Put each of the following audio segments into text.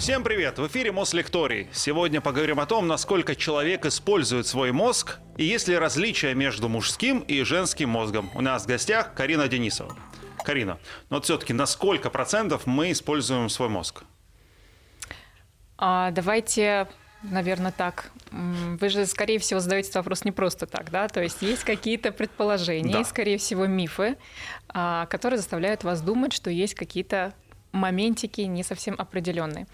Всем привет! В эфире Мослекторий. Сегодня поговорим о том, насколько человек использует свой мозг и есть ли различия между мужским и женским мозгом. У нас в гостях Карина Денисова. Карина, но вот все-таки на сколько процентов мы используем свой мозг? А, давайте Наверное, так. Вы же, скорее всего, задаете этот вопрос не просто так, да? То есть есть какие-то предположения, да. скорее всего, мифы, а, которые заставляют вас думать, что есть какие-то моментики не совсем определенные.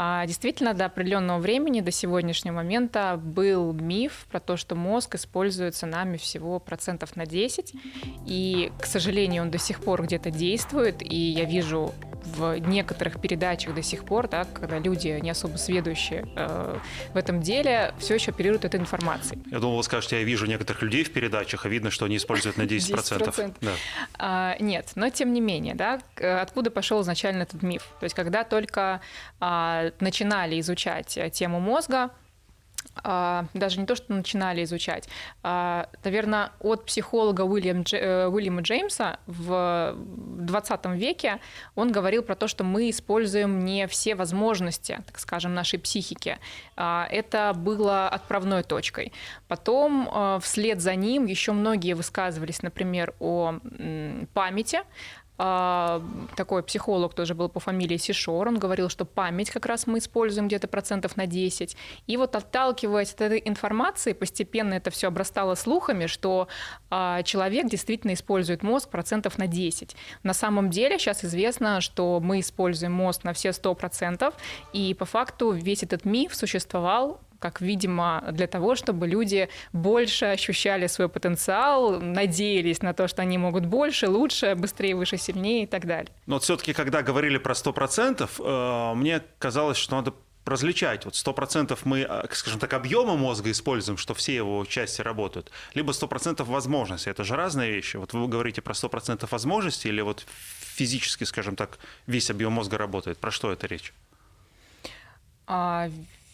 А действительно, до определенного времени, до сегодняшнего момента был миф про то, что мозг используется нами всего процентов на 10. И, к сожалению, он до сих пор где-то действует. И я вижу в некоторых передачах до сих пор, да, когда люди не особо сведущие э, в этом деле, все еще оперируют этой информацией. Я думал, вы скажете, я вижу некоторых людей в передачах, а видно, что они используют на 10%. 10%. Да. А, нет, но тем не менее, да, откуда пошел изначально этот миф? То есть, когда только а, начинали изучать э, тему мозга, а, даже не то, что начинали изучать, а, наверное, от психолога Уильям, э, Уильяма Джеймса в 20 веке он говорил про то, что мы используем не все возможности, так скажем, нашей психики. А, это было отправной точкой. Потом вслед за ним еще многие высказывались, например, о памяти, такой психолог тоже был по фамилии Сишор, он говорил, что память как раз мы используем где-то процентов на 10. И вот отталкиваясь от этой информации, постепенно это все обрастало слухами, что а, человек действительно использует мозг процентов на 10. На самом деле сейчас известно, что мы используем мозг на все 100%, и по факту весь этот миф существовал как, видимо, для того, чтобы люди больше ощущали свой потенциал, надеялись на то, что они могут больше, лучше, быстрее, выше, сильнее и так далее. Но вот все-таки, когда говорили про 100%, э, мне казалось, что надо различать. Вот 100% мы, э, скажем так, объема мозга используем, что все его части работают, либо 100% возможностей. Это же разные вещи. Вот вы говорите про 100% возможностей или вот физически, скажем так, весь объем мозга работает. Про что это речь?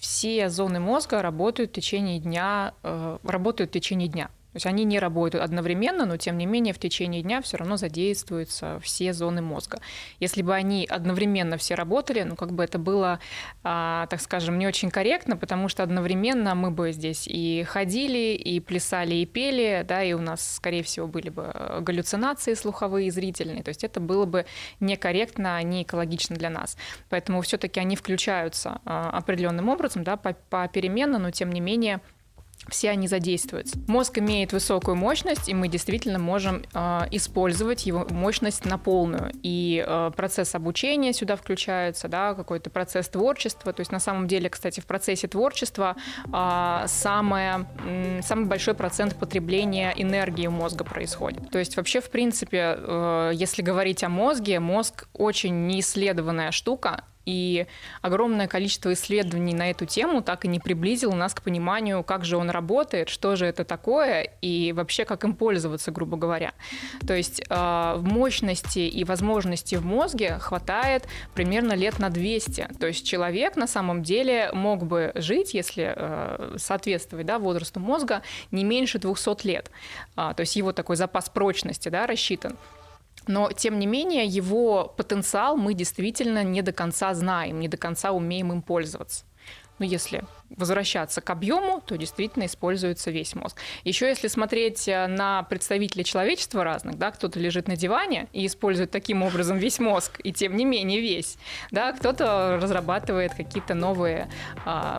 Все зоны мозга работают в течение дня, э, работают в течение дня. То есть они не работают одновременно, но тем не менее в течение дня все равно задействуются все зоны мозга. Если бы они одновременно все работали, ну как бы это было, а, так скажем, не очень корректно, потому что одновременно мы бы здесь и ходили, и плясали, и пели, да, и у нас, скорее всего, были бы галлюцинации слуховые и зрительные. То есть это было бы некорректно, не экологично для нас. Поэтому все-таки они включаются а, определенным образом, да, попеременно, но тем не менее все они задействуются. Мозг имеет высокую мощность, и мы действительно можем э, использовать его мощность на полную. И э, процесс обучения сюда включается, да, какой-то процесс творчества. То есть на самом деле, кстати, в процессе творчества э, самое, э, самый большой процент потребления энергии у мозга происходит. То есть вообще, в принципе, э, если говорить о мозге, мозг очень неисследованная штука, и огромное количество исследований на эту тему так и не приблизило нас к пониманию, как же он работает, что же это такое и вообще как им пользоваться, грубо говоря. То есть э, мощности и возможностей в мозге хватает примерно лет на 200. То есть человек на самом деле мог бы жить, если э, соответствовать да, возрасту мозга, не меньше 200 лет. А, то есть его такой запас прочности да, рассчитан. Но, тем не менее, его потенциал мы действительно не до конца знаем, не до конца умеем им пользоваться. Ну, если возвращаться к объему, то действительно используется весь мозг. Еще если смотреть э, на представителей человечества разных, да, кто-то лежит на диване и использует таким образом весь мозг, и тем не менее весь, да, кто-то разрабатывает какие-то новые, э,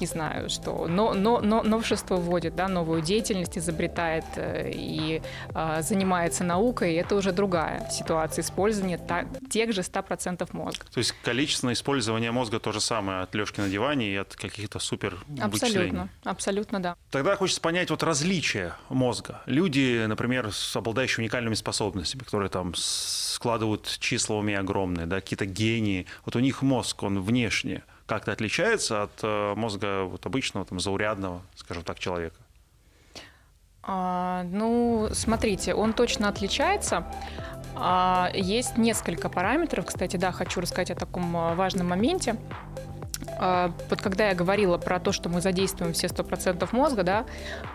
не знаю, что, но, но, но, новшество вводит, да, новую деятельность изобретает э, и э, занимается наукой, и это уже другая ситуация использования та, тех же 100% мозга. То есть количественное использование мозга то же самое от лёжки на диване и от каких каких-то супер Абсолютно, абсолютно, да. Тогда хочется понять вот различия мозга. Люди, например, с обладающими уникальными способностями, которые там складывают числа в уме огромные, да, какие-то гении, вот у них мозг, он внешне как-то отличается от э, мозга вот обычного, там, заурядного, скажем так, человека? А, ну, смотрите, он точно отличается. А, есть несколько параметров. Кстати, да, хочу рассказать о таком э, важном моменте. А, вот когда я говорила про то, что мы задействуем все 100% мозга, да,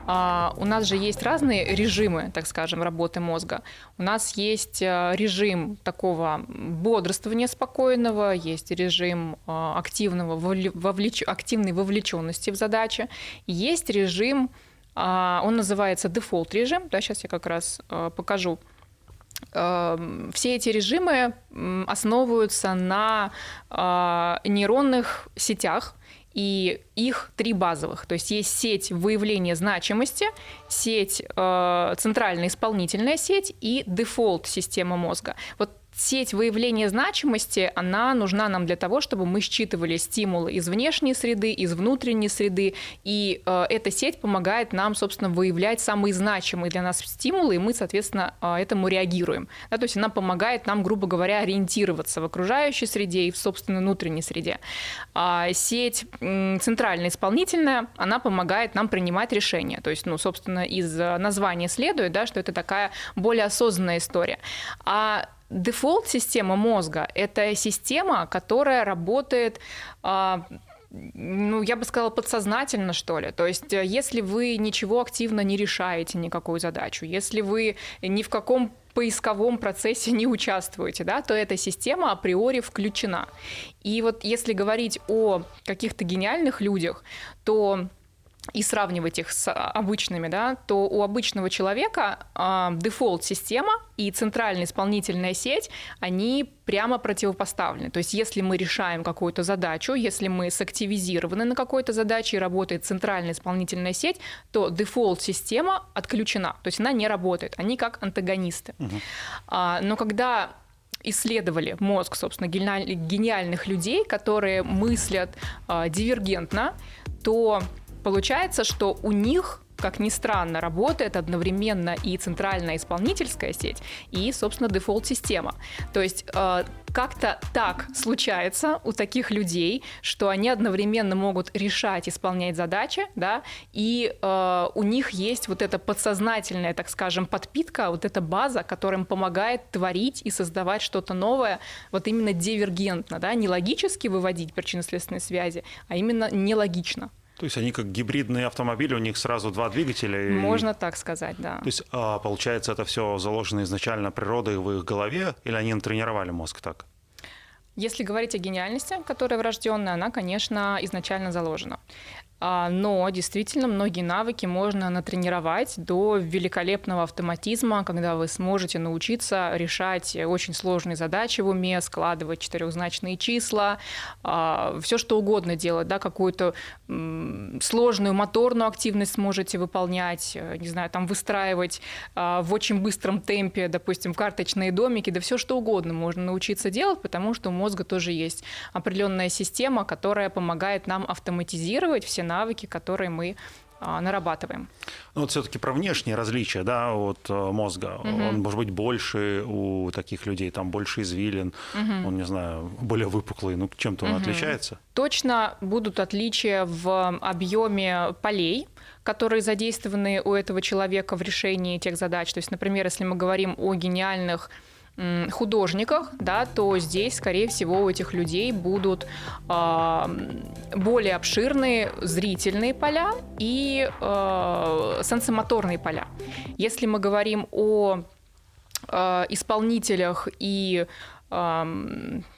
а, у нас же есть разные режимы, так скажем, работы мозга. У нас есть а, режим такого бодрствования спокойного, есть режим активного вовлеч... активной вовлеченности в задачи, есть режим, он называется дефолт режим, да, сейчас я как раз покажу Эм, все эти режимы основываются на а, нейронных сетях, и их три базовых. То есть есть сеть выявления значимости, сеть э, центральная исполнительная сеть и дефолт система мозга. Вот сеть выявления значимости, она нужна нам для того, чтобы мы считывали стимулы из внешней среды, из внутренней среды, и э, эта сеть помогает нам, собственно, выявлять самые значимые для нас стимулы, и мы, соответственно, э, этому реагируем. Да, то есть она помогает нам, грубо говоря, ориентироваться в окружающей среде и в собственной внутренней среде. А сеть э, центральная исполнительная, она помогает нам принимать решения. То есть, ну, собственно, из названия следует, да, что это такая более осознанная история. А Дефолт система мозга – это система, которая работает а, ну, я бы сказала, подсознательно, что ли. То есть, э, если вы ничего активно не решаете, никакую задачу, если вы ни в каком поисковом процессе не участвуете, да, то эта система априори включена. И вот если говорить о каких-то гениальных людях, то и сравнивать их с обычными, да, то у обычного человека э, дефолт-система и центральная исполнительная сеть, они прямо противопоставлены. То есть если мы решаем какую-то задачу, если мы сактивизированы на какой-то задаче и работает центральная исполнительная сеть, то дефолт-система отключена, то есть она не работает, они как антагонисты. Угу. А, но когда исследовали мозг, собственно, гениальных людей, которые мыслят э, дивергентно, то Получается, что у них как ни странно, работает одновременно и центральная исполнительская сеть, и, собственно, дефолт-система. То есть э, как-то так случается у таких людей, что они одновременно могут решать, исполнять задачи, да, и э, у них есть вот эта подсознательная, так скажем, подпитка, вот эта база, которая им помогает творить и создавать что-то новое, вот именно дивергентно, да, не логически выводить причинно-следственные связи, а именно нелогично. То есть они как гибридные автомобили, у них сразу два двигателя. Можно так сказать, да. То есть а, получается это все заложено изначально природой в их голове, или они натренировали мозг так? Если говорить о гениальности, которая врожденная, она, конечно, изначально заложена. А, но действительно многие навыки можно натренировать до великолепного автоматизма, когда вы сможете научиться решать очень сложные задачи в уме, складывать четырехзначные числа, а, все что угодно делать, да, какую-то сложную моторную активность сможете выполнять, э, не знаю, там выстраивать а, в очень быстром темпе, допустим, карточные домики, да все что угодно можно научиться делать, потому что у мозга тоже есть определенная система, которая помогает нам автоматизировать все навыки, которые мы а, нарабатываем. Ну, вот все-таки про внешние различия, да, от э, мозга. Угу. Он может быть больше у таких людей, там больше извилин, угу. он, не знаю, более выпуклый, ну, чем-то он угу. отличается? Точно будут отличия в объеме полей, которые задействованы у этого человека в решении тех задач. То есть, например, если мы говорим о гениальных художниках, да, то здесь, скорее всего, у этих людей будут э, более обширные зрительные поля и э, сенсомоторные поля. Если мы говорим о э, исполнителях и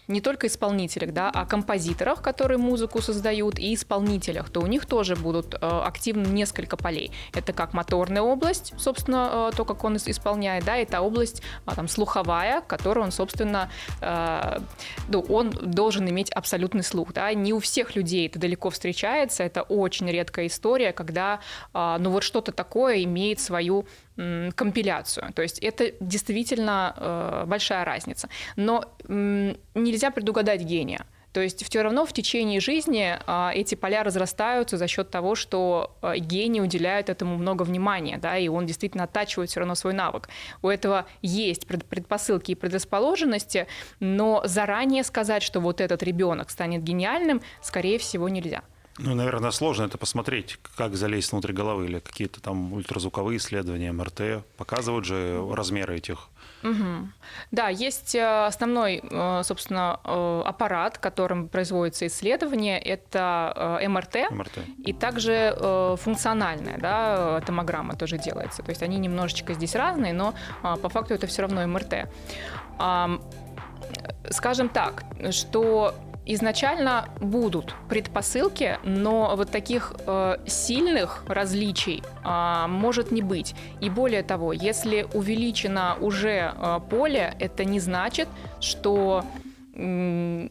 не только исполнителях, да, а композиторах, которые музыку создают, и исполнителях, то у них тоже будут э, активны несколько полей. Это как моторная область, собственно, э, то, как он исполняет, да, это область а, там, слуховая, которую он, собственно, э, ну, он должен иметь абсолютный слух. Да. Не у всех людей это далеко встречается, это очень редкая история, когда а, ну, вот что-то такое имеет свою компиляцию. То есть это действительно э, большая разница. Но э, нельзя предугадать гения. То есть все равно в течение жизни а, эти поля разрастаются за счет того, что а, гений уделяет этому много внимания, да, и он действительно оттачивает все равно свой навык. У этого есть предпосылки и предрасположенности, но заранее сказать, что вот этот ребенок станет гениальным, скорее всего, нельзя. Ну, наверное, сложно это посмотреть, как залезть внутрь головы или какие-то там ультразвуковые исследования, МРТ. Показывают же размеры этих Угу. Да, есть э, основной, э, собственно, э, аппарат, которым производится исследование, это МРТ, МРТ. и также функциональная да, томограмма тоже делается. То есть они немножечко здесь разные, но по факту это все равно МРТ. Скажем так, что изначально будут предпосылки, но вот таких э, сильных различий э, может не быть. И более того, если увеличено уже э, поле, это не значит, что э,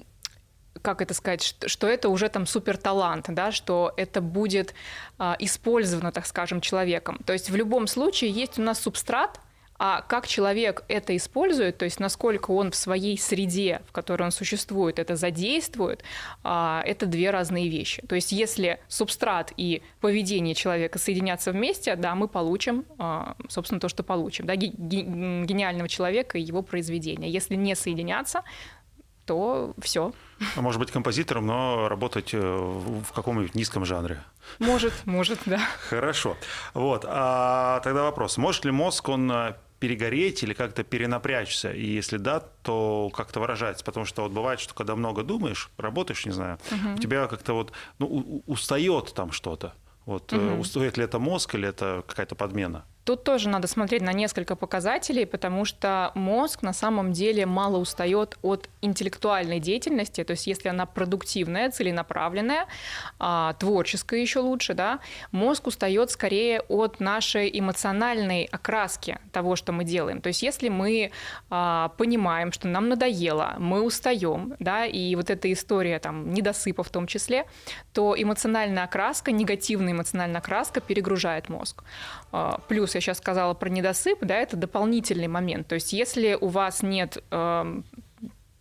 как это сказать, что, что это уже там супер талант, да, что это будет э, использовано, так скажем, человеком. То есть в любом случае есть у нас субстрат, а как человек это использует, то есть насколько он в своей среде, в которой он существует, это задействует, а, это две разные вещи. То есть если субстрат и поведение человека соединятся вместе, да, мы получим, а, собственно, то, что получим, да, гениального человека и его произведения. Если не соединяться, то все. А может быть композитором, но работать э, в каком-нибудь низком жанре. Может, может, да. Хорошо. Вот. А тогда вопрос. Может ли мозг, он э, перегореть или как-то перенапрячься? И если да, то как-то выражается? Потому что вот бывает, что когда много думаешь, работаешь, не знаю, угу. у тебя как-то вот ну, устает там что-то. Вот угу. устает ли это мозг или это какая-то подмена? Тут тоже надо смотреть на несколько показателей, потому что мозг на самом деле мало устает от интеллектуальной деятельности, то есть если она продуктивная, целенаправленная, а, творческая еще лучше, да, мозг устает скорее от нашей эмоциональной окраски того, что мы делаем. То есть если мы а, понимаем, что нам надоело, мы устаем, да, и вот эта история там недосыпа в том числе, то эмоциональная окраска, негативная эмоциональная окраска перегружает мозг. А, плюс я сейчас сказала про недосып, да, это дополнительный момент. То есть если у вас нет эм,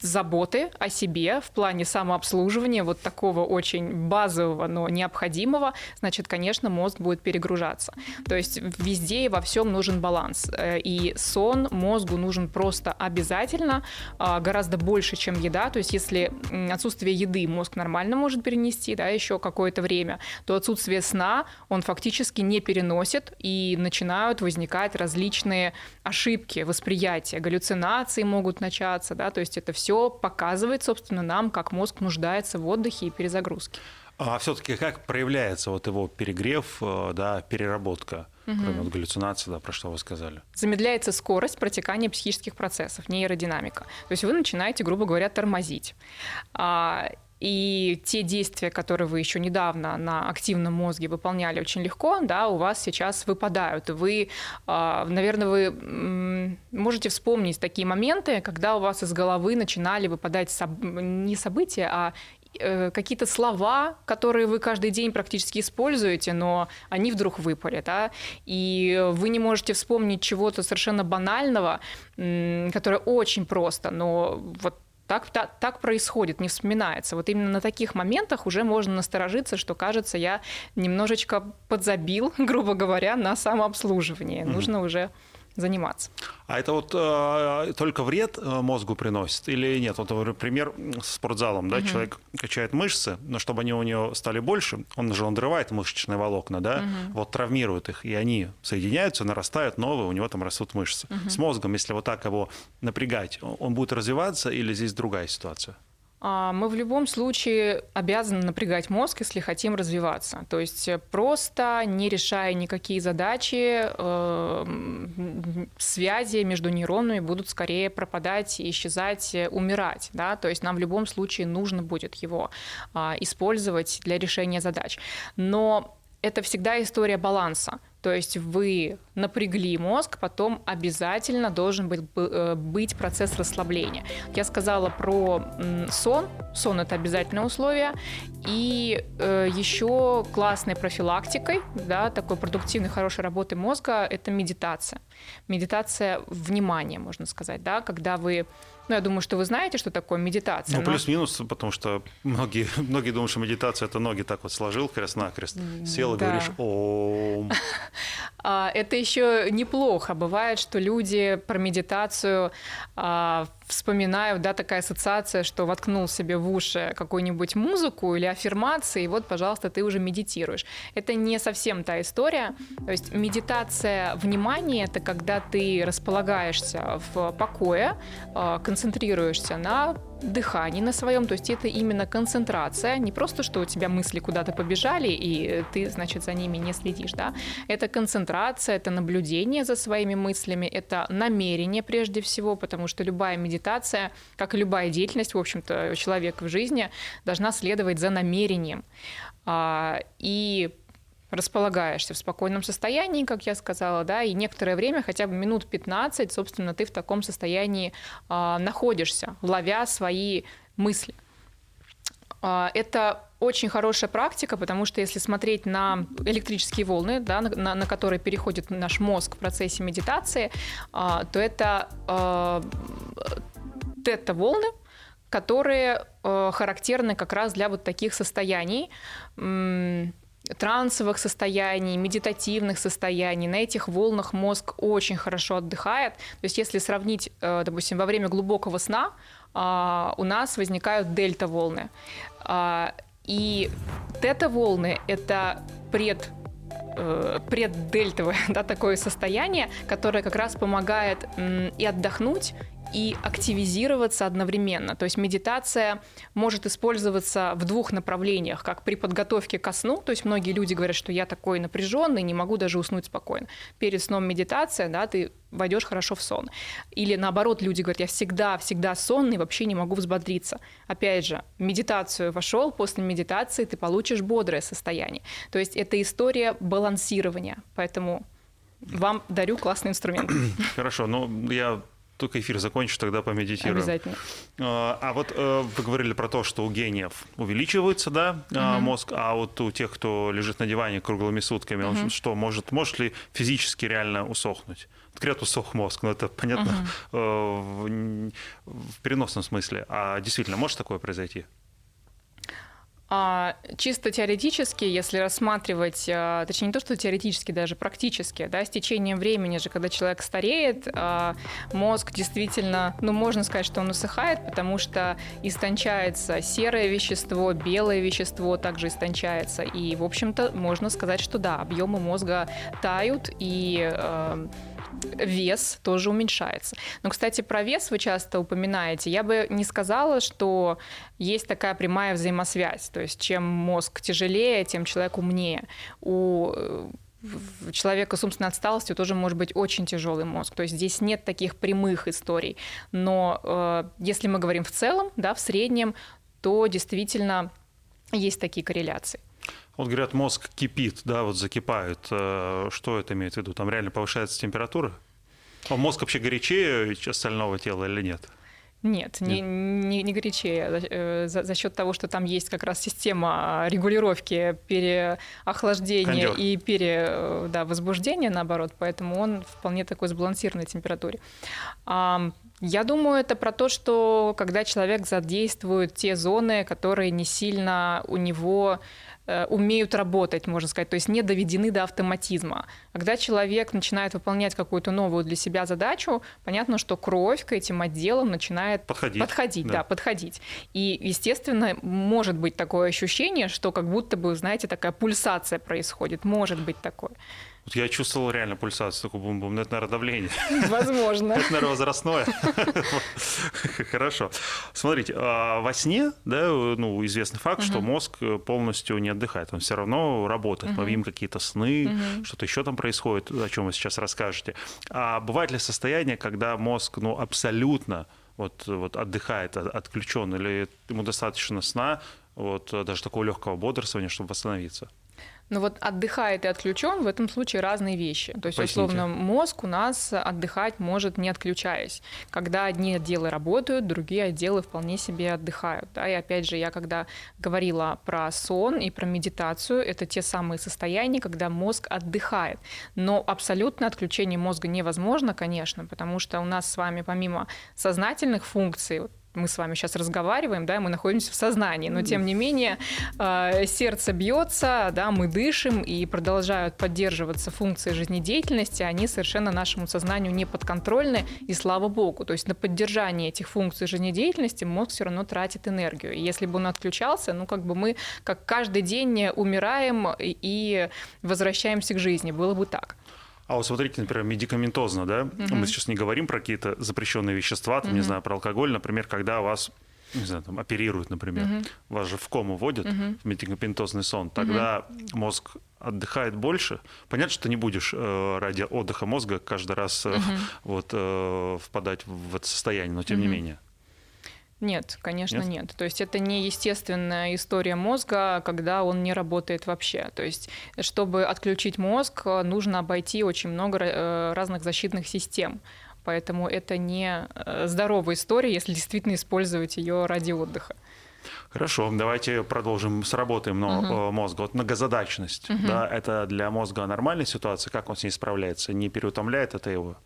заботы о себе в плане самообслуживания, вот такого очень базового, но необходимого, значит, конечно, мозг будет перегружаться. То есть везде и во всем нужен баланс. Э, и сон мозгу нужен просто обязательно, а, гораздо больше, чем еда. То есть если отсутствие еды мозг нормально может перенести, да, еще какое-то время, то отсутствие сна он фактически не переносит, и начинают возникать различные ошибки восприятия, галлюцинации могут начаться, да, то есть это все все показывает, собственно, нам, как мозг нуждается в отдыхе и перезагрузке. А все-таки как проявляется вот его перегрев, э, да, переработка? Угу. Кроме вот галлюцинации, да, про что вы сказали. Замедляется скорость протекания психических процессов, нейродинамика. То есть вы начинаете, грубо говоря, тормозить. А, и те действия, которые вы еще недавно на активном мозге выполняли очень легко, да, у вас сейчас выпадают. Вы, а, наверное, вы можете вспомнить такие моменты, когда у вас из головы начинали выпадать не события, а э, какие-то слова, которые вы каждый день практически используете, но они вдруг выпали, да, и вы не можете вспомнить чего-то совершенно банального, которое очень просто, но вот так, так, так происходит, не вспоминается. Вот именно на таких моментах уже можно насторожиться, что, кажется, я немножечко подзабил, грубо говоря, на самообслуживание. Mm-hmm. Нужно уже заниматься. А это вот э, только вред э, мозгу приносит или нет? Вот пример с спортзалом, да, угу. человек качает мышцы, но чтобы они у него стали больше, он же надрывает мышечные волокна, да, угу. вот травмирует их, и они соединяются, нарастают новые, у него там растут мышцы. Угу. С мозгом, если вот так его напрягать, он будет развиваться или здесь другая ситуация? А, мы в любом случае обязаны напрягать мозг, если хотим развиваться. То есть э, просто не решая никакие задачи, э, связи между нейронами будут скорее пропадать, исчезать, э, умирать. Да? То есть нам в любом случае нужно будет его а, использовать для решения задач. Но это всегда история баланса. То есть вы напрягли мозг, потом обязательно должен быть, э, быть процесс расслабления. Я сказала про сон. Сон это обязательное условие. И э, еще классной профилактикой, да, такой продуктивной, хорошей работы мозга это медитация. Медитация внимания, можно сказать, да, когда вы ну, я думаю, что вы знаете, что такое медитация. Ну, но... плюс-минус, потому что многие, многие думают, что медитация – это ноги так вот сложил крест-накрест, сел и да. говоришь «Ом». А, это еще неплохо. Бывает, что люди про медитацию а, вспоминаю, да, такая ассоциация, что воткнул себе в уши какую-нибудь музыку или аффирмации, и вот, пожалуйста, ты уже медитируешь. Это не совсем та история. То есть медитация внимания — это когда ты располагаешься в покое, а, концентрируешься на дыхании на своем, то есть это именно концентрация, не просто, что у тебя мысли куда-то побежали, и ты, значит, за ними не следишь, да, это концентрация, это наблюдение за своими мыслями, это намерение прежде всего, потому что любая медитация как и любая деятельность, в общем-то, человека в жизни, должна следовать за намерением. А, и располагаешься в спокойном состоянии, как я сказала, да, и некоторое время, хотя бы минут 15, собственно, ты в таком состоянии а, находишься, ловя свои мысли. А, это очень хорошая практика, потому что если смотреть на электрические волны, да, на, на которые переходит наш мозг в процессе медитации, а, то это а, тета-волны, которые а, характерны как раз для вот таких состояний трансовых состояний, медитативных состояний. На этих волнах мозг очень хорошо отдыхает. То есть если сравнить, допустим, во время глубокого сна, у нас возникают дельта-волны. И тета-волны — это пред э, преддельтовое да, такое состояние, которое как раз помогает и отдохнуть, и активизироваться одновременно. То есть медитация может использоваться в двух направлениях, как при подготовке ко сну, то есть многие люди говорят, что я такой напряженный, не могу даже уснуть спокойно. Перед сном медитация, да, ты войдешь хорошо в сон. Или наоборот, люди говорят, я всегда, всегда сонный, вообще не могу взбодриться. Опять же, медитацию вошел, после медитации ты получишь бодрое состояние. То есть это история балансирования. Поэтому вам дарю классный инструмент. Хорошо, ну я только эфир закончишь, тогда помедитируем. Обязательно. А, а вот э, вы говорили про то, что у гениев увеличивается, да, угу. мозг, а вот у тех, кто лежит на диване круглыми сутками, угу. он что, может, может ли физически реально усохнуть? Крет усох мозг, ну это понятно угу. в, в переносном смысле. А действительно, может такое произойти? А, чисто теоретически, если рассматривать, а, точнее не то, что теоретически, даже практически, да, с течением времени же, когда человек стареет, а, мозг действительно, ну, можно сказать, что он усыхает, потому что истончается серое вещество, белое вещество также истончается. И, в общем-то, можно сказать, что да, объемы мозга тают, и вес тоже уменьшается. Но, кстати, про вес вы часто упоминаете. Я бы не сказала, что есть такая прямая взаимосвязь. То есть чем мозг тяжелее, тем человек умнее. У человека с умственной отсталостью тоже может быть очень тяжелый мозг. То есть здесь нет таких прямых историй. Но э, если мы говорим в целом, да, в среднем, то действительно есть такие корреляции. Вот говорят, мозг кипит, да, вот закипает. Э, что это имеет в виду? Там реально повышается температура? А мозг вообще горячее остального тела или нет? Нет, Нет. Не, не, не горячее. Э, за, за счет того, что там есть как раз система регулировки переохлаждения Кондер. и пере, э, да, возбуждения, наоборот, поэтому он вполне такой сбалансированной температуре. Я думаю, это про то, что когда человек задействует те зоны, которые не сильно у него умеют работать, можно сказать, то есть не доведены до автоматизма. Когда человек начинает выполнять какую-то новую для себя задачу, понятно, что кровь к этим отделам начинает подходить, подходить да. да, подходить. И, естественно, может быть такое ощущение, что как будто бы, знаете, такая пульсация происходит, может быть такое. Вот я чувствовал реально пульсацию, такой бум-бум. Но это, наверное, давление. Возможно. Это, наверное, возрастное. Хорошо. Смотрите, а во сне, да, ну, известный факт, что мозг полностью не отдыхает. Он все равно работает. Мы видим какие-то сны, что-то еще там происходит, о чем вы сейчас расскажете. А бывает ли состояние, когда мозг, ну, абсолютно вот, вот отдыхает, отключен, или ему достаточно сна, вот даже такого легкого бодрствования, чтобы восстановиться? Но вот отдыхает и отключен в этом случае разные вещи. То есть, Поясните. условно, мозг у нас отдыхать может не отключаясь. Когда одни отделы работают, другие отделы вполне себе отдыхают. Да? И опять же, я когда говорила про сон и про медитацию, это те самые состояния, когда мозг отдыхает. Но абсолютно отключение мозга невозможно, конечно, потому что у нас с вами помимо сознательных функций, мы с вами сейчас разговариваем, да, мы находимся в сознании, но тем не менее э, сердце бьется, да, мы дышим и продолжают поддерживаться функции жизнедеятельности, они совершенно нашему сознанию не подконтрольны, и слава богу. То есть на поддержание этих функций жизнедеятельности мозг все равно тратит энергию. И если бы он отключался, ну как бы мы как каждый день умираем и возвращаемся к жизни, было бы так. А вот смотрите, например, медикаментозно, да? Угу. Мы сейчас не говорим про какие-то запрещенные вещества, там, угу. не знаю, про алкоголь, например, когда вас не знаю, там, оперируют, например, угу. вас же в кому вводят, угу. в медикаментозный сон, тогда угу. мозг отдыхает больше. Понятно, что ты не будешь э, ради отдыха мозга каждый раз э, угу. вот, э, впадать в это состояние, но тем угу. не менее. Нет, конечно, нет? нет. То есть это не естественная история мозга, когда он не работает вообще. То есть, чтобы отключить мозг, нужно обойти очень много э, разных защитных систем. Поэтому это не э, здоровая история, если действительно использовать ее ради отдыха. Хорошо, давайте продолжим с работой угу. мозга. Вот многозадачность, угу. да, это для мозга нормальная ситуация, как он с ней справляется? Не переутомляет это его?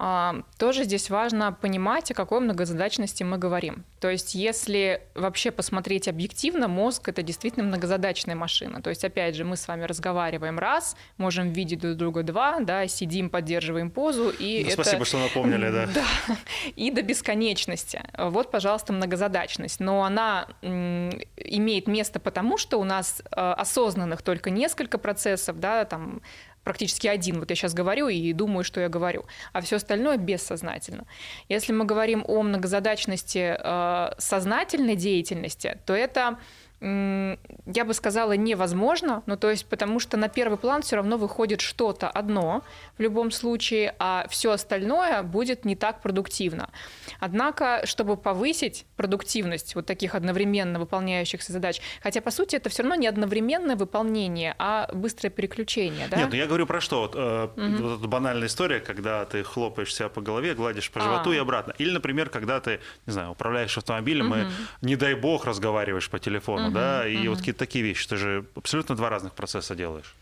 А, тоже здесь важно понимать, о какой многозадачности мы говорим. То есть, если вообще посмотреть объективно, мозг это действительно многозадачная машина. То есть, опять же, мы с вами разговариваем раз, можем видеть друг друга два, да, сидим, поддерживаем позу. И ну, это... Спасибо, что напомнили, да. да. И до бесконечности. Вот, пожалуйста, многозадачность. Но она имеет место потому, что у нас э, осознанных только несколько процессов, да, там практически один. Вот я сейчас говорю и думаю, что я говорю. А все остальное бессознательно. Если мы говорим о многозадачности э, сознательной деятельности, то это я бы сказала, невозможно, ну то есть потому что на первый план все равно выходит что-то одно в любом случае, а все остальное будет не так продуктивно. Однако, чтобы повысить продуктивность вот таких одновременно выполняющихся задач, хотя по сути это все равно не одновременное выполнение, а быстрое переключение. Да? Нет, ну я говорю про что? Вот, э, угу. вот эта банальная история, когда ты хлопаешь себя по голове, гладишь по животу а. и обратно. Или, например, когда ты, не знаю, управляешь автомобилем угу. и, не дай бог, разговариваешь по телефону да, и вот какие-то такие вещи. Ты же абсолютно два разных процесса делаешь.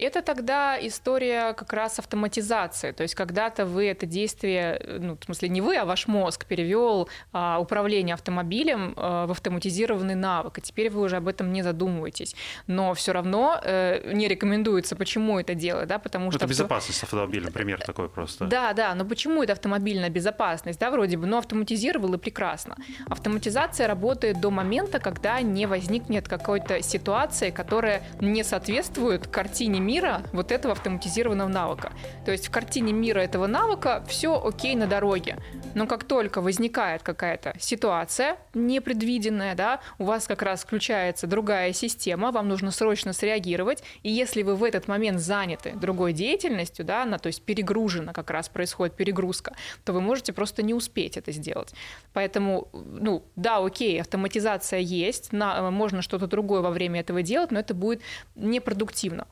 Это тогда история как раз автоматизации. То есть когда-то вы это действие, ну, в смысле не вы, а ваш мозг перевел а, управление автомобилем а, в автоматизированный навык, и теперь вы уже об этом не задумываетесь. Но все равно э, не рекомендуется, почему это делать, да, потому ну, что... Это безопасность автомобиля, пример такой просто. Да, да, но почему это автомобильная безопасность, да, вроде бы, но автоматизировал и прекрасно. Автоматизация работает до момента, когда не возникнет какой-то ситуации, которая не соответствует картине мира вот этого автоматизированного навыка. То есть в картине мира этого навыка все окей на дороге. Но как только возникает какая-то ситуация непредвиденная, да, у вас как раз включается другая система, вам нужно срочно среагировать, и если вы в этот момент заняты другой деятельностью, да, она, то есть перегружена, как раз происходит перегрузка, то вы можете просто не успеть это сделать. Поэтому, ну, да, окей, автоматизация есть, на, можно что-то другое во время этого делать, но это будет непродуктивно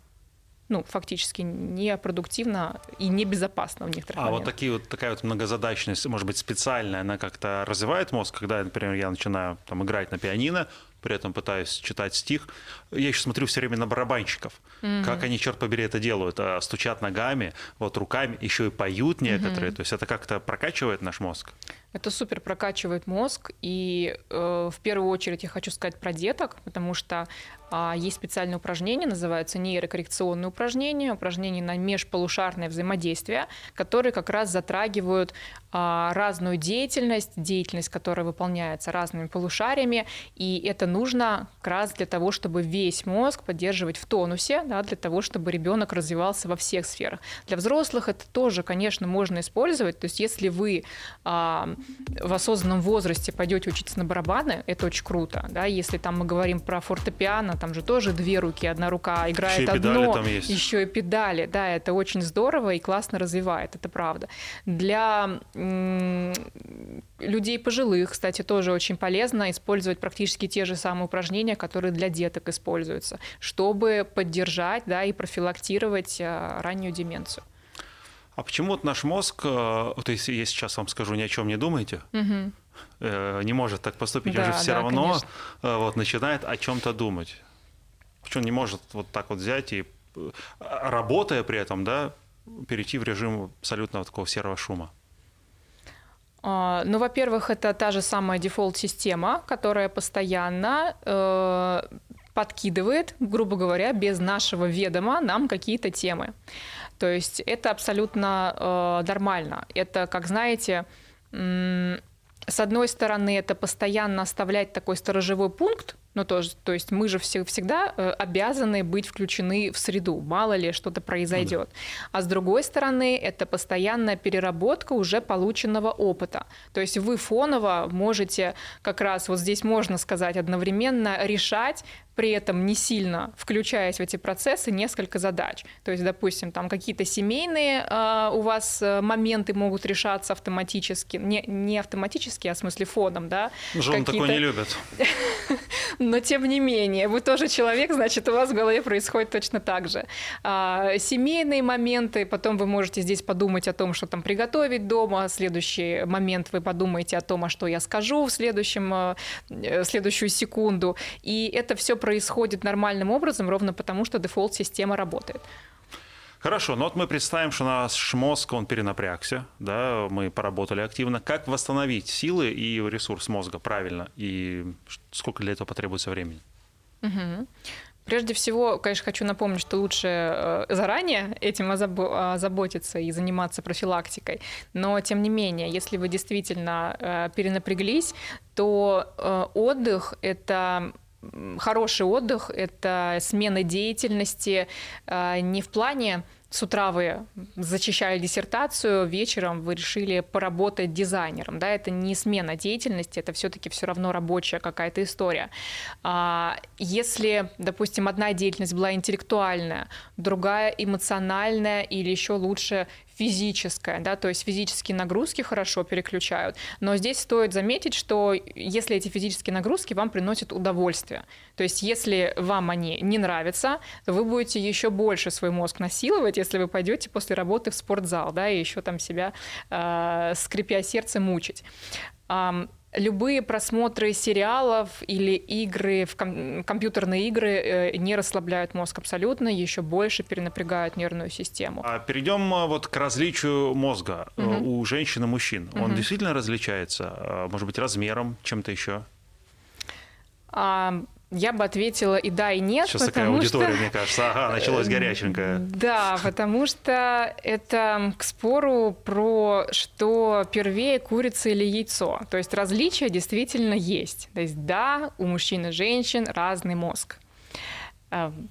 ну, фактически непродуктивно и небезопасно в некоторых А моментах. вот такие вот такая вот многозадачность, может быть, специальная, она как-то развивает мозг, когда, например, я начинаю там играть на пианино, при этом пытаюсь читать стих. Я еще смотрю все время на барабанщиков, mm-hmm. как они, черт побери, это делают. А, стучат ногами, вот руками, еще и поют некоторые. Mm-hmm. То есть это как-то прокачивает наш мозг. Это супер прокачивает мозг, и э, в первую очередь я хочу сказать про деток, потому что есть специальное упражнение, называется нейрокоррекционные упражнения, упражнения на межполушарное взаимодействие, которые как раз затрагивают э, разную деятельность, деятельность, которая выполняется разными полушариями, и это нужно как раз для того, чтобы весь мозг поддерживать в тонусе, да, для того, чтобы ребенок развивался во всех сферах. Для взрослых это тоже, конечно, можно использовать, то есть если вы э, в осознанном возрасте пойдете учиться на барабаны, это очень круто. Да? Если там мы говорим про фортепиано, там же тоже две руки, одна рука играет еще одно, там есть. еще и педали. Да, это очень здорово и классно развивает, это правда. Для людей пожилых, кстати, тоже очень полезно использовать практически те же самые упражнения, которые для деток используются, чтобы поддержать да, и профилактировать а, раннюю деменцию. А почему вот наш мозг, э, вот если я сейчас вам скажу, ни о чем не думайте, угу. не может так поступить, да, он же все да, равно конечно. Э, вот, начинает о чем-то думать. Почему он не может вот так вот взять и, работая при этом, да, перейти в режим абсолютно такого серого шума? А, ну, во-первых, это та же самая дефолт-система, которая постоянно э, подкидывает, грубо говоря, без нашего ведома нам какие-то темы. То есть это абсолютно э, нормально. Это, как знаете, с одной стороны, это постоянно оставлять такой сторожевой пункт, ну, то, то есть мы же все, всегда э, обязаны быть включены в среду, мало ли что-то произойдет. Ну, да. А с другой стороны, это постоянная переработка уже полученного опыта. То есть вы фоново можете как раз, вот здесь можно сказать, одновременно решать при этом не сильно включаясь в эти процессы, несколько задач. То есть, допустим, там какие-то семейные э, у вас э, моменты могут решаться автоматически, не, не автоматически, а в смысле фоном, да? Жен такое не любят. Но тем не менее, вы тоже человек, значит, у вас в голове происходит точно так же. А, семейные моменты, потом вы можете здесь подумать о том, что там приготовить дома, следующий момент вы подумаете о том, а что я скажу в следующем, э, в следующую секунду. И это все происходит нормальным образом, ровно потому, что дефолт-система работает. Хорошо, но вот мы представим, что наш мозг, он перенапрягся, да, мы поработали активно. Как восстановить силы и ресурс мозга правильно? И сколько для этого потребуется времени? Угу. Прежде всего, конечно, хочу напомнить, что лучше э, заранее этим озаботиться и заниматься профилактикой. Но, тем не менее, если вы действительно э, перенапряглись, то э, отдых – это хороший отдых, это смена деятельности а, не в плане с утра вы зачищали диссертацию, вечером вы решили поработать дизайнером. Да, это не смена деятельности, это все-таки все равно рабочая какая-то история. А, если, допустим, одна деятельность была интеллектуальная, другая эмоциональная или еще лучше физическое, да, то есть физические нагрузки хорошо переключают, но здесь стоит заметить, что если эти физические нагрузки вам приносят удовольствие, то есть если вам они не нравятся, то вы будете еще больше свой мозг насиловать, если вы пойдете после работы в спортзал, да, и еще там себя, э, скрипя сердце, мучить любые просмотры сериалов или игры, в ком- компьютерные игры э, не расслабляют мозг абсолютно, еще больше перенапрягают нервную систему. А перейдем э, вот к различию мозга угу. у женщин и мужчин. Он угу. действительно различается, может быть, размером, чем-то еще? А, я бы ответила и да, и нет. Сейчас такая аудитория, что... мне кажется. Ага, началось горяченькое. Да, потому что это к спору про что первее, курица или яйцо. То есть различия действительно есть. То есть да, у мужчин и женщин разный мозг. Эм,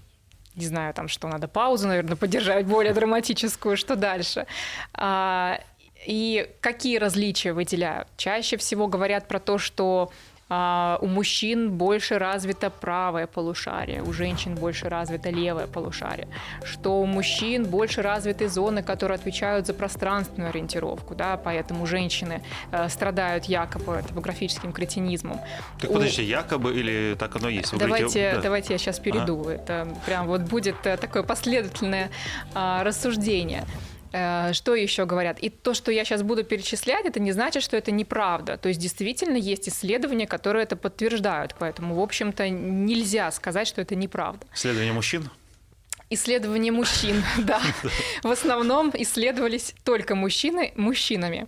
не знаю, там что, надо паузу, наверное, поддержать более драматическую, что дальше. А, и какие различия выделяют? Чаще всего говорят про то, что а, у мужчин больше развито правое полушарие, у женщин больше развито левое полушарие, что у мужчин больше развиты зоны, которые отвечают за пространственную ориентировку, да, поэтому женщины э, страдают якобы топографическим кретинизмом. Так у... якобы или так оно есть? Вы давайте, говорите... да. давайте я сейчас перейду. Ага. Это прям вот будет э, такое последовательное а, рассуждение. Э, что еще говорят? И то, что я сейчас буду перечислять, это не значит, что это неправда. То есть действительно есть исследования, которые это подтверждают. Поэтому, в общем-то, нельзя сказать, что это неправда. Исследования мужчин? Исследования мужчин, да. В основном исследовались только мужчины мужчинами.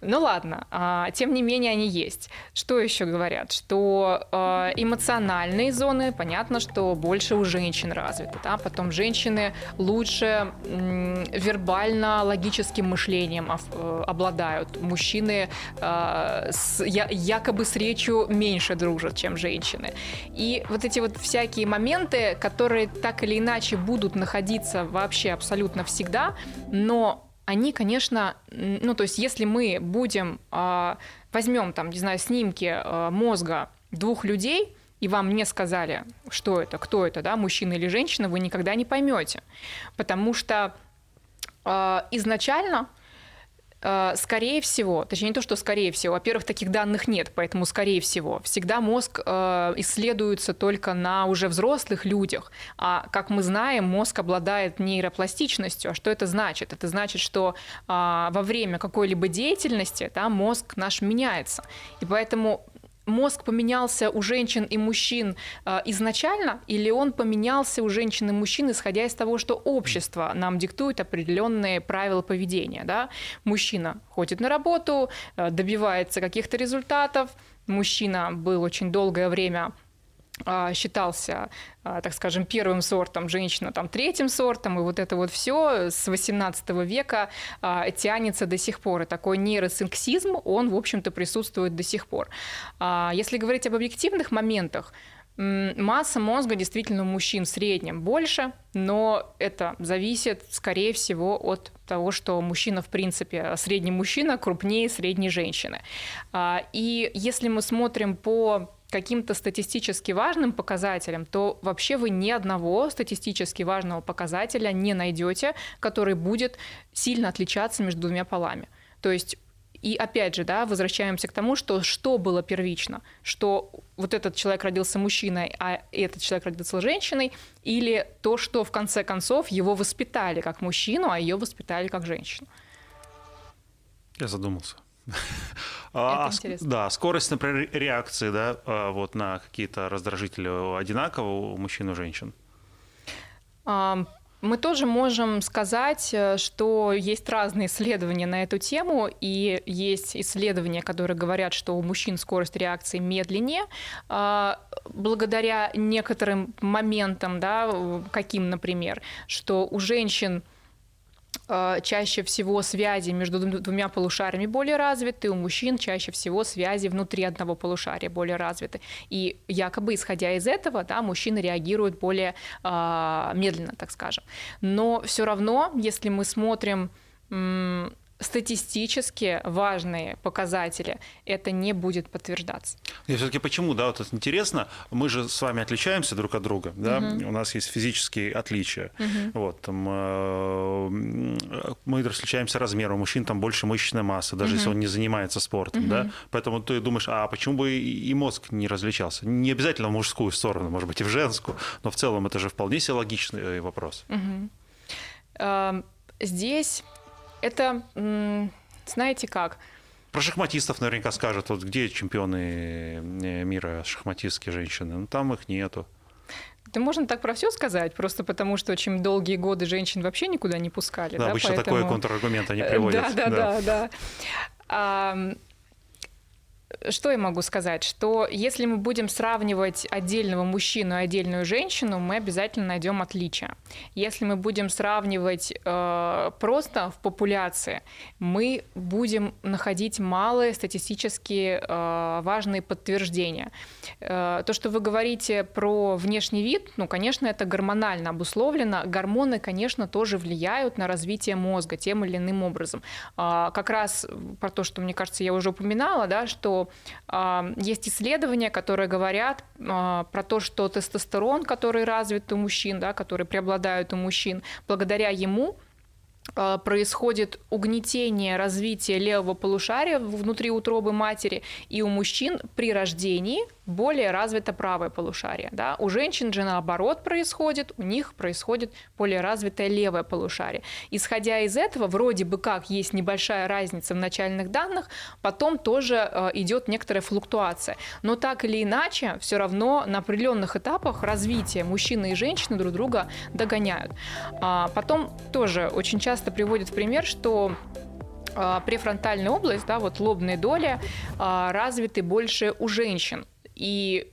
Ну ладно, а, тем не менее они есть. Что еще говорят? Что а, эмоциональные зоны, понятно, что больше у женщин развиты. Да? Потом женщины лучше вербально-логическим мышлением э, обладают. Мужчины а, якобы с речью меньше дружат, чем женщины. И вот эти вот всякие моменты, которые так или иначе будут находиться вообще абсолютно всегда, но они, конечно, ну, то есть если мы будем, а, возьмем там, не знаю, снимки а, мозга двух людей, и вам не сказали, что это, кто это, да, мужчина или женщина, вы никогда не поймете. Потому что э, изначально скорее всего, точнее не то, что скорее всего, во-первых, таких данных нет, поэтому скорее всего, всегда мозг э, исследуется только на уже взрослых людях, а как мы знаем, мозг обладает нейропластичностью. А что это значит? Это значит, что а, во время какой-либо деятельности да, мозг наш меняется, и поэтому мозг поменялся у женщин и мужчин э, изначально, или он поменялся у женщин и мужчин, исходя из того, что общество нам диктует определенные правила поведения. Да? Мужчина ходит на работу, э, добивается каких-то результатов, мужчина был очень долгое время считался, а, так скажем, первым сортом, женщина там третьим сортом, и вот это вот все с 18 века а, тянется до сих пор. И такой нейросинксизм, он, в общем-то, присутствует до сих пор. Если говорить об объективных моментах, Масса мозга действительно у мужчин в среднем больше, но это зависит, скорее всего, от того, что мужчина, в принципе, средний мужчина крупнее средней женщины. И если мы смотрим по каким-то статистически важным показателям, то вообще вы ни одного статистически важного показателя не найдете, который будет сильно отличаться между двумя полами. То есть и опять же, да, возвращаемся к тому, что что было первично, что вот этот человек родился мужчиной, а этот человек родился женщиной, или то, что в конце концов его воспитали как мужчину, а ее воспитали как женщину. Я задумался. А, да, скорость, например, реакции, да, а, вот на какие-то раздражители одинаково у мужчин и женщин? Мы тоже можем сказать, э, что есть разные исследования на эту тему, и есть исследования, которые говорят, что у мужчин скорость реакции медленнее, а, благодаря некоторым моментам, да, каким, например, что у женщин чаще всего связи между двумя полушариями более развиты, у мужчин чаще всего связи внутри одного полушария более развиты. И якобы исходя из этого, да, мужчины реагируют более э, медленно, так скажем. Но все равно, если мы смотрим статистически важные показатели, это не будет подтверждаться. И все-таки почему, да, вот это интересно, мы же с вами отличаемся друг от друга, да, угу. у нас есть физические отличия, угу. вот, там, э, мы различаемся размером, у мужчин там больше мышечной массы, даже угу. если он не занимается спортом, угу. да, поэтому ты думаешь, а почему бы и мозг не различался? Не обязательно в мужскую сторону, может быть, и в женскую, но в целом это же вполне себе логичный вопрос. Угу. Здесь это, знаете как? Про шахматистов наверняка скажут, вот где чемпионы э, мира шахматистские женщины? Ну, там их нету. Да можно так про все сказать, просто потому что очень долгие годы женщин вообще никуда не пускали. Да, да обычно поэтому... такой контраргумент они приводят. Да, да, да, да. да что я могу сказать? Что если мы будем сравнивать отдельного мужчину и отдельную женщину, мы обязательно найдем отличия. Если мы будем сравнивать э, просто в популяции, мы будем находить малые статистически э, важные подтверждения. Э, то, что вы говорите про внешний вид, ну, конечно, это гормонально обусловлено. Гормоны, конечно, тоже влияют на развитие мозга тем или иным образом. Э, как раз про то, что, мне кажется, я уже упоминала, да, что э, есть исследования, которые говорят э, про то, что тестостерон, который развит у мужчин, да, который преобладает у мужчин, благодаря ему а, происходит угнетение развития левого полушария внутри утробы матери, и у мужчин при рождении более развито правое полушарие. Да? У женщин же наоборот происходит, у них происходит более развитое левое полушарие. Исходя из этого, вроде бы как есть небольшая разница в начальных данных, потом тоже э, идет некоторая флуктуация. Но так или иначе, все равно на определенных этапах развития мужчины и женщины друг друга догоняют. А потом тоже очень часто приводят пример, что а, префронтальная область, да, вот лобные доли а, развиты больше у женщин и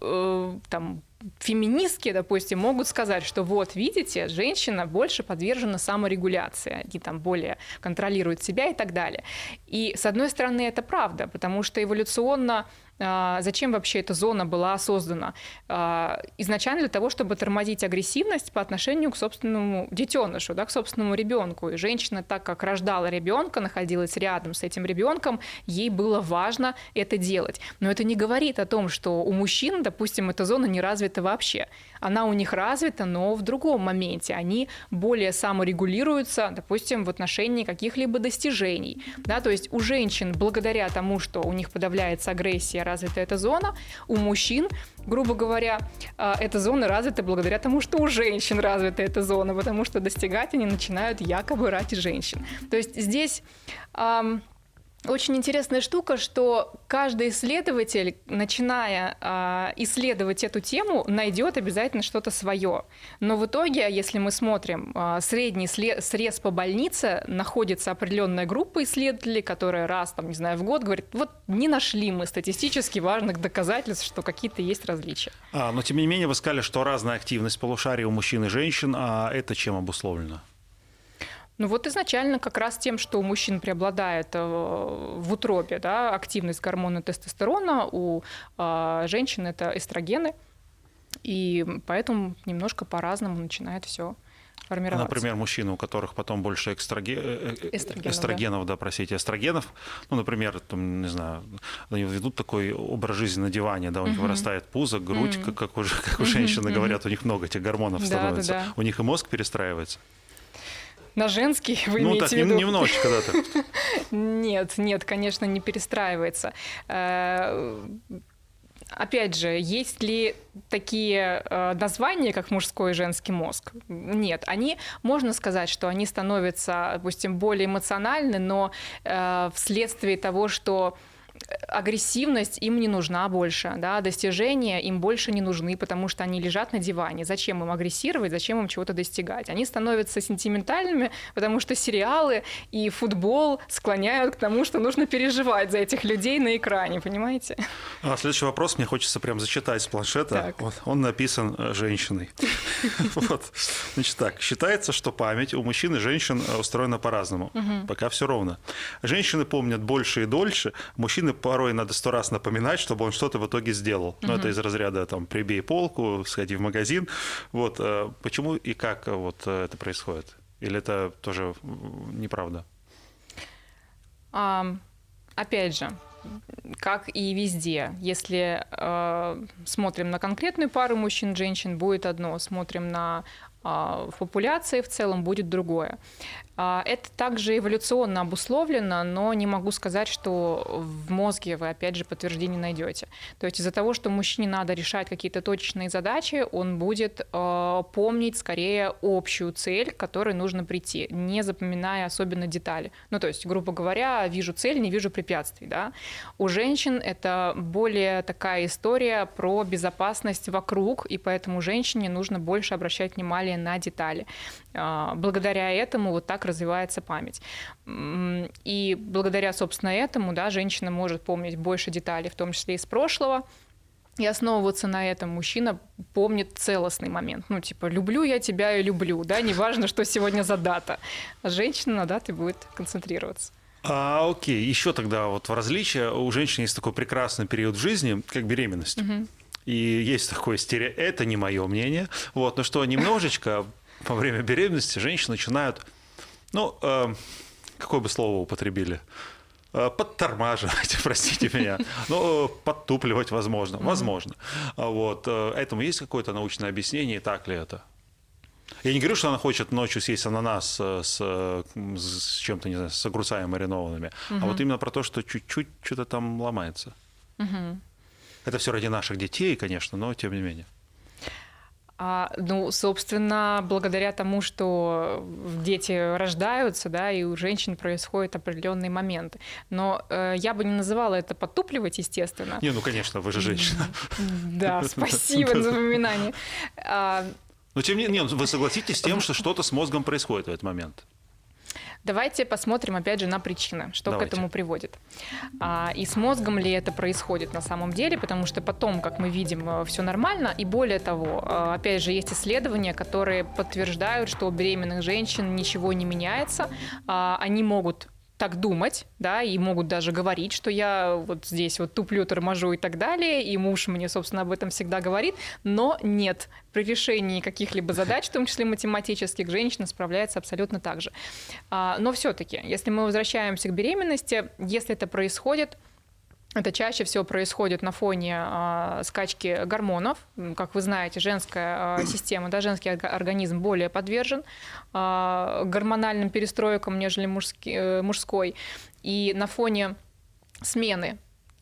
э, там феминистки, допустим, могут сказать, что вот, видите, женщина больше подвержена саморегуляции, они там более контролируют себя и так далее. И, с одной стороны, это правда, потому что эволюционно зачем вообще эта зона была создана? А, изначально для того, чтобы тормозить агрессивность по отношению к собственному детенышу, да, к собственному ребенку. И женщина, так как рождала ребенка, находилась рядом с этим ребенком, ей было важно это делать. Но это не говорит о том, что у мужчин, допустим, эта зона не развита вообще. Она у них развита, но в другом моменте. Они более саморегулируются, допустим, в отношении каких-либо достижений. Да, то есть у женщин, благодаря тому, что у них подавляется агрессия, развита эта зона. У мужчин, грубо говоря, а, эта зона развита благодаря тому, что у женщин развита эта зона, потому что достигать они начинают якобы ради женщин. То есть здесь очень интересная штука, что каждый исследователь, начиная э, исследовать эту тему, найдет обязательно что-то свое. Но в итоге, если мы смотрим э, средний срез по больнице, находится определенная группа исследователей, которая раз, там, не знаю, в год говорит, вот не нашли мы статистически важных доказательств, что какие-то есть различия. А, но тем не менее вы сказали, что разная активность полушария у мужчин и женщин, а это чем обусловлено? Ну вот изначально как раз тем, что у мужчин преобладает э, в утробе да, активность гормона тестостерона, у э, женщин это эстрогены, и поэтому немножко по-разному начинает все формироваться. Например, мужчины, у которых потом больше экстраге... Э, эстрогенов, эстрогенов да. да, простите, эстрогенов, ну, например, там, не знаю, они ведут такой образ жизни на диване, да, у них угу. вырастает пузо, грудь, угу. как, как, у, как у женщины угу. говорят, у них много этих гормонов да, становится, да, да. у них и мозг перестраивается. На женский вы ну, имеете так, в виду? немножечко, да. Так. Нет, нет, конечно, не перестраивается. Э, опять же, есть ли такие э, названия, как мужской и женский мозг? Нет. Они, можно сказать, что они становятся, допустим, более эмоциональны, но э, вследствие того, что агрессивность им не нужна больше, да, достижения им больше не нужны, потому что они лежат на диване. Зачем им агрессировать, зачем им чего-то достигать? Они становятся сентиментальными, потому что сериалы и футбол склоняют к тому, что нужно переживать за этих людей на экране, понимаете? А следующий вопрос мне хочется прям зачитать с планшета. Вот, он написан э, женщиной. Вот. Значит так, считается, что память у мужчин и женщин э, устроена по-разному. Пока все ровно. Женщины помнят больше и дольше, мужчины порой надо сто раз напоминать, чтобы он что-то в итоге сделал. Но это из разряда там прибей полку, сходи в магазин. Вот э, почему и как вот э, это происходит? Или это тоже неправда? А, опять же, как и везде, если э, смотрим на конкретную пару мужчин-женщин, будет одно, смотрим на а, в популяции в целом будет другое. А, это также эволюционно обусловлено, но не могу сказать, что в мозге вы, опять же, подтверждение найдете. То есть из-за того, что мужчине надо решать какие-то точечные задачи, он будет э, помнить скорее общую цель, к которой нужно прийти, не запоминая особенно детали. Ну, то есть, грубо говоря, вижу цель, не вижу препятствий. Да? У женщин это более такая история про безопасность вокруг, и поэтому женщине нужно больше обращать внимание на детали. Э, благодаря этому вот так развивается память. И благодаря, собственно, этому да, женщина может помнить больше деталей, в том числе из прошлого, и основываться на этом мужчина помнит целостный момент. Ну, типа, люблю я тебя и люблю, да, неважно, что сегодня за дата. А женщина на даты будет концентрироваться. А, окей, еще тогда вот в различие у женщин есть такой прекрасный период в жизни, как беременность. Угу. И есть такое стерео... Это не мое мнение. Вот, но что немножечко во время беременности женщины начинают ну, э, какое бы слово употребили? Э, подтормаживать, простите меня, ну, подтупливать возможно, возможно. А вот, э, этому есть какое-то научное объяснение, так ли это? Я не говорю, что она хочет ночью съесть ананас э, с, с чем-то, не знаю, с огурцами маринованными, угу. а вот именно про то, что чуть-чуть что-то там ломается. Угу. Это все ради наших детей, конечно, но тем не менее. А, ну, собственно, благодаря тому, что дети рождаются, да, и у женщин происходят определенные моменты. Но э, я бы не называла это подтупливать, естественно. Не, ну, конечно, вы же женщина. Да, спасибо за напоминание. А, но тем не менее, вы согласитесь с тем, что что-то с мозгом происходит в этот момент? Давайте посмотрим опять же на причины, что Давайте. к этому приводит. А, и с мозгом ли это происходит на самом деле, потому что потом, как мы видим, э, все нормально. И более того, э, опять же, есть исследования, которые подтверждают, что у беременных женщин ничего не меняется. А, они могут так думать, да, и могут даже говорить, что я вот здесь вот туплю, торможу и так далее, и муж мне, собственно, об этом всегда говорит, но нет, при решении каких-либо задач, в том числе математических, женщина справляется абсолютно так же. А, но все-таки, если мы возвращаемся к беременности, если это происходит, это чаще всего происходит на фоне э, скачки гормонов. Как вы знаете, женская э, система, да, женский организм более подвержен э, гормональным перестройкам, нежели мужски, э, мужской. И на фоне смены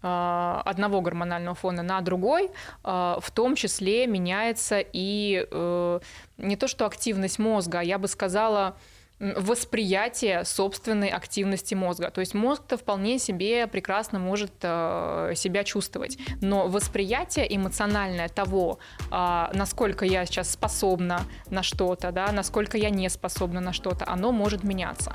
одного гормонального фона на другой, в том числе меняется и э, не то что активность мозга, а я бы сказала восприятие собственной активности мозга. То есть мозг-то вполне себе прекрасно может э, себя чувствовать, но восприятие эмоциональное того, э, насколько я сейчас способна на что-то, да, насколько я не способна на что-то, оно может меняться.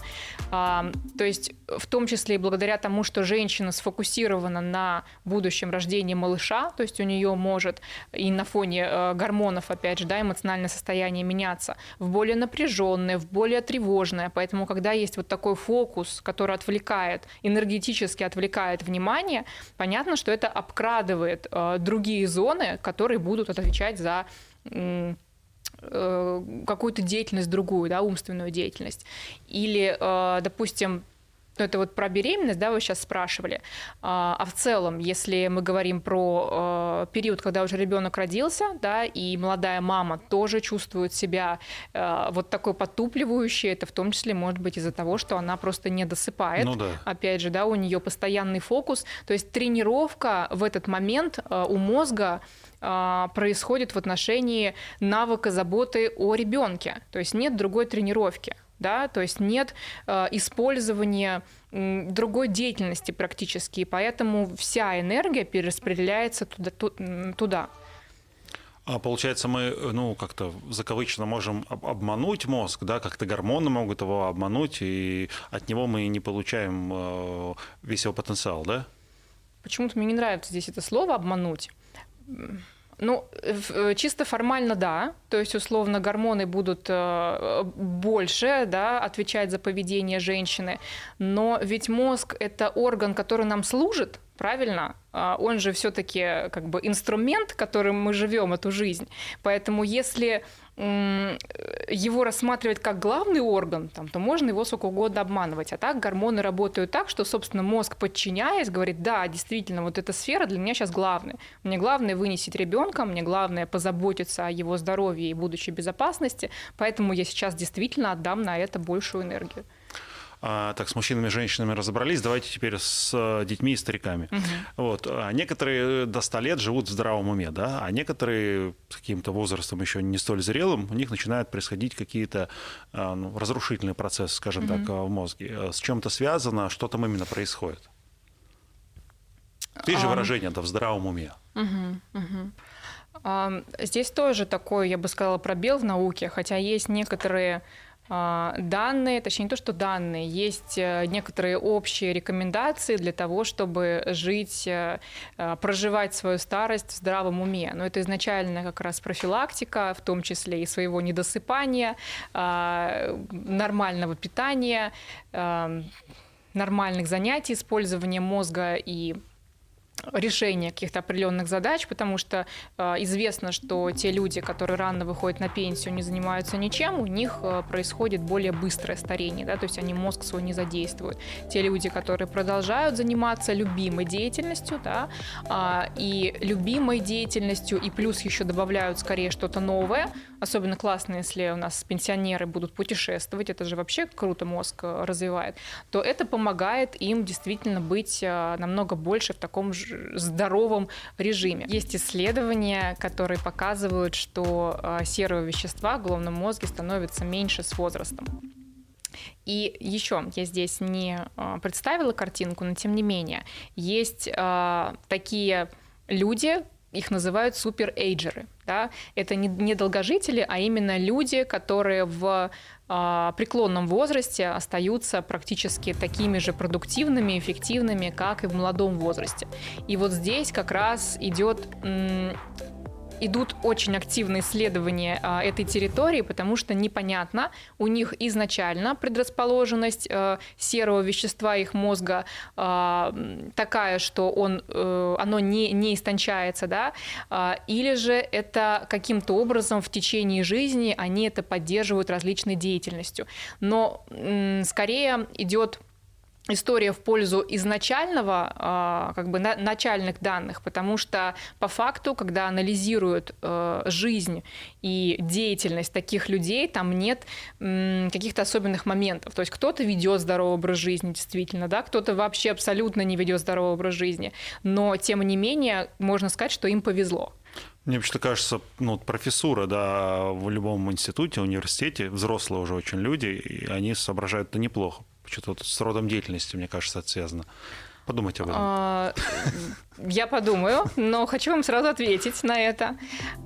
Э, то есть в том числе и благодаря тому, что женщина сфокусирована на будущем рождении малыша, то есть у нее может и на фоне э, гормонов, опять же, да, эмоциональное состояние меняться в более напряженное, в более тревожное, тревожное. Поэтому, когда есть вот такой фокус, который отвлекает, энергетически отвлекает внимание, понятно, что это обкрадывает э, другие зоны, которые будут отвечать за э, какую-то деятельность другую, да, умственную деятельность. Или, э, допустим, ну, это вот про беременность, да, вы сейчас спрашивали. А, а в целом, если мы говорим про э, период, когда уже ребенок родился, да, и молодая мама тоже чувствует себя э, вот такой потупливающей, это в том числе может быть из-за того, что она просто не досыпает. Ну, да. Опять же, да, у нее постоянный фокус. То есть тренировка в этот момент э, у мозга происходит в отношении навыка заботы о ребенке. То есть нет другой тренировки да, то есть нет э, использования э, другой деятельности практически, и поэтому вся энергия перераспределяется туда. туда. А получается, мы, ну, как-то закавычно можем обмануть мозг, да, как-то гормоны могут его обмануть, и от него мы не получаем э, весь его потенциал, да? Почему-то мне не нравится здесь это слово «обмануть». Ну, э, чисто формально да, то есть условно гормоны будут э, больше да, отвечать за поведение женщины, но ведь мозг это орган, который нам служит, правильно? А он же все-таки как бы инструмент, которым мы живем эту жизнь. Поэтому если его рассматривать как главный орган, там, то можно его сколько угодно обманывать. А так гормоны работают так, что, собственно, мозг, подчиняясь, говорит, да, действительно, вот эта сфера для меня сейчас главная. Мне главное вынести ребенка, мне главное позаботиться о его здоровье и будущей безопасности, поэтому я сейчас действительно отдам на это большую энергию. А, так, с мужчинами и женщинами разобрались, давайте теперь с э, детьми и стариками. Угу. Вот. А некоторые до 100 лет живут в здравом уме, да, а некоторые с каким-то возрастом еще не столь зрелым, у них начинают происходить какие-то а, ну, разрушительные процессы, скажем угу. так, в мозге. Э, с чем-то связано, что там именно происходит? Есть же выражение, да, в здравом уме. Угу, угу. Здесь тоже такой, я бы сказала, пробел в науке, хотя есть некоторые а, данные, точнее не то, что данные, есть э, некоторые общие рекомендации для того, чтобы жить, э, э, проживать свою старость в здравом уме. Но это изначально как раз профилактика, в том числе и своего недосыпания, а, нормального питания, нормальных занятий, использования мозга и решения каких-то определенных задач, потому что э, известно, что те люди, которые рано выходят на пенсию, не занимаются ничем, у них э, происходит более быстрое старение, да, то есть они мозг свой не задействуют. Те люди, которые продолжают заниматься любимой деятельностью, да, э, и любимой деятельностью, и плюс еще добавляют скорее что-то новое, особенно классно, если у нас пенсионеры будут путешествовать, это же вообще круто мозг э, развивает, то это помогает им действительно быть э, намного больше в таком же здоровом режиме. Есть исследования, которые показывают, что э, серого вещества в головном мозге становится меньше с возрастом. И еще я здесь не э, представила картинку, но тем не менее есть э, такие люди, их называют суперэйджеры. Да? Это не, не долгожители, а именно люди, которые в э, преклонном возрасте остаются практически такими же продуктивными, эффективными, как и в молодом возрасте. И вот здесь как раз идет идут очень активные исследования а, этой территории, потому что непонятно, у них изначально предрасположенность э, серого вещества их мозга а, такая, что он, э, оно не, не истончается, да, а, или же это каким-то образом в течение жизни они это поддерживают различной деятельностью. Но скорее идет история в пользу изначального, а, как бы начальных данных, потому что по факту, когда анализируют э, жизнь и деятельность таких людей, там нет каких-то особенных моментов. То есть кто-то ведет здоровый образ жизни, действительно, да, кто-то вообще абсолютно не ведет здоровый образ жизни, но тем не менее можно сказать, что им повезло. Мне почему-то кажется, ну, профессура, да, в любом институте, университете, взрослые уже очень люди, и они соображают-то неплохо. Что-то с родом деятельности, мне кажется, это связано. Подумайте об этом. Я подумаю, но хочу вам сразу ответить на это.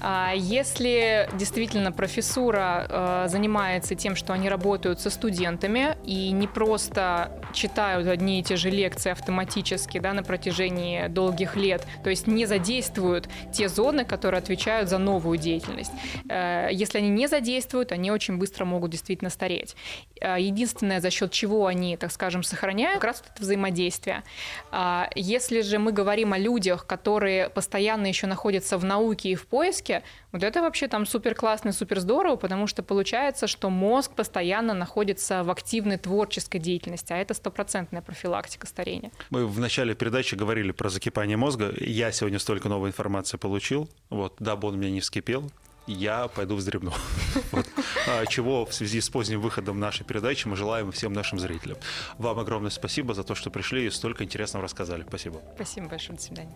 А, если действительно профессура а, занимается тем, что они работают со студентами и не просто читают одни и те же лекции автоматически да, на протяжении долгих лет, то есть не задействуют те зоны, которые отвечают за новую деятельность. Э, если они не задействуют, они очень быстро могут действительно стареть. Единственное, за счет чего они, так скажем, сохраняют, как раз это взаимодействие. А, если же мы говорим о людях, которые постоянно еще находятся в науке и в поиске, вот это вообще там супер классно, супер здорово, потому что получается, что мозг постоянно находится в активной творческой деятельности, а это стопроцентная профилактика старения. Мы в начале передачи говорили про закипание мозга. Я сегодня столько новой информации получил. Вот, дабы он у меня не вскипел, я пойду вздремну. Вот. А, чего в связи с поздним выходом нашей передачи мы желаем всем нашим зрителям. Вам огромное спасибо за то, что пришли и столько интересного рассказали. Спасибо. Спасибо большое. До свидания.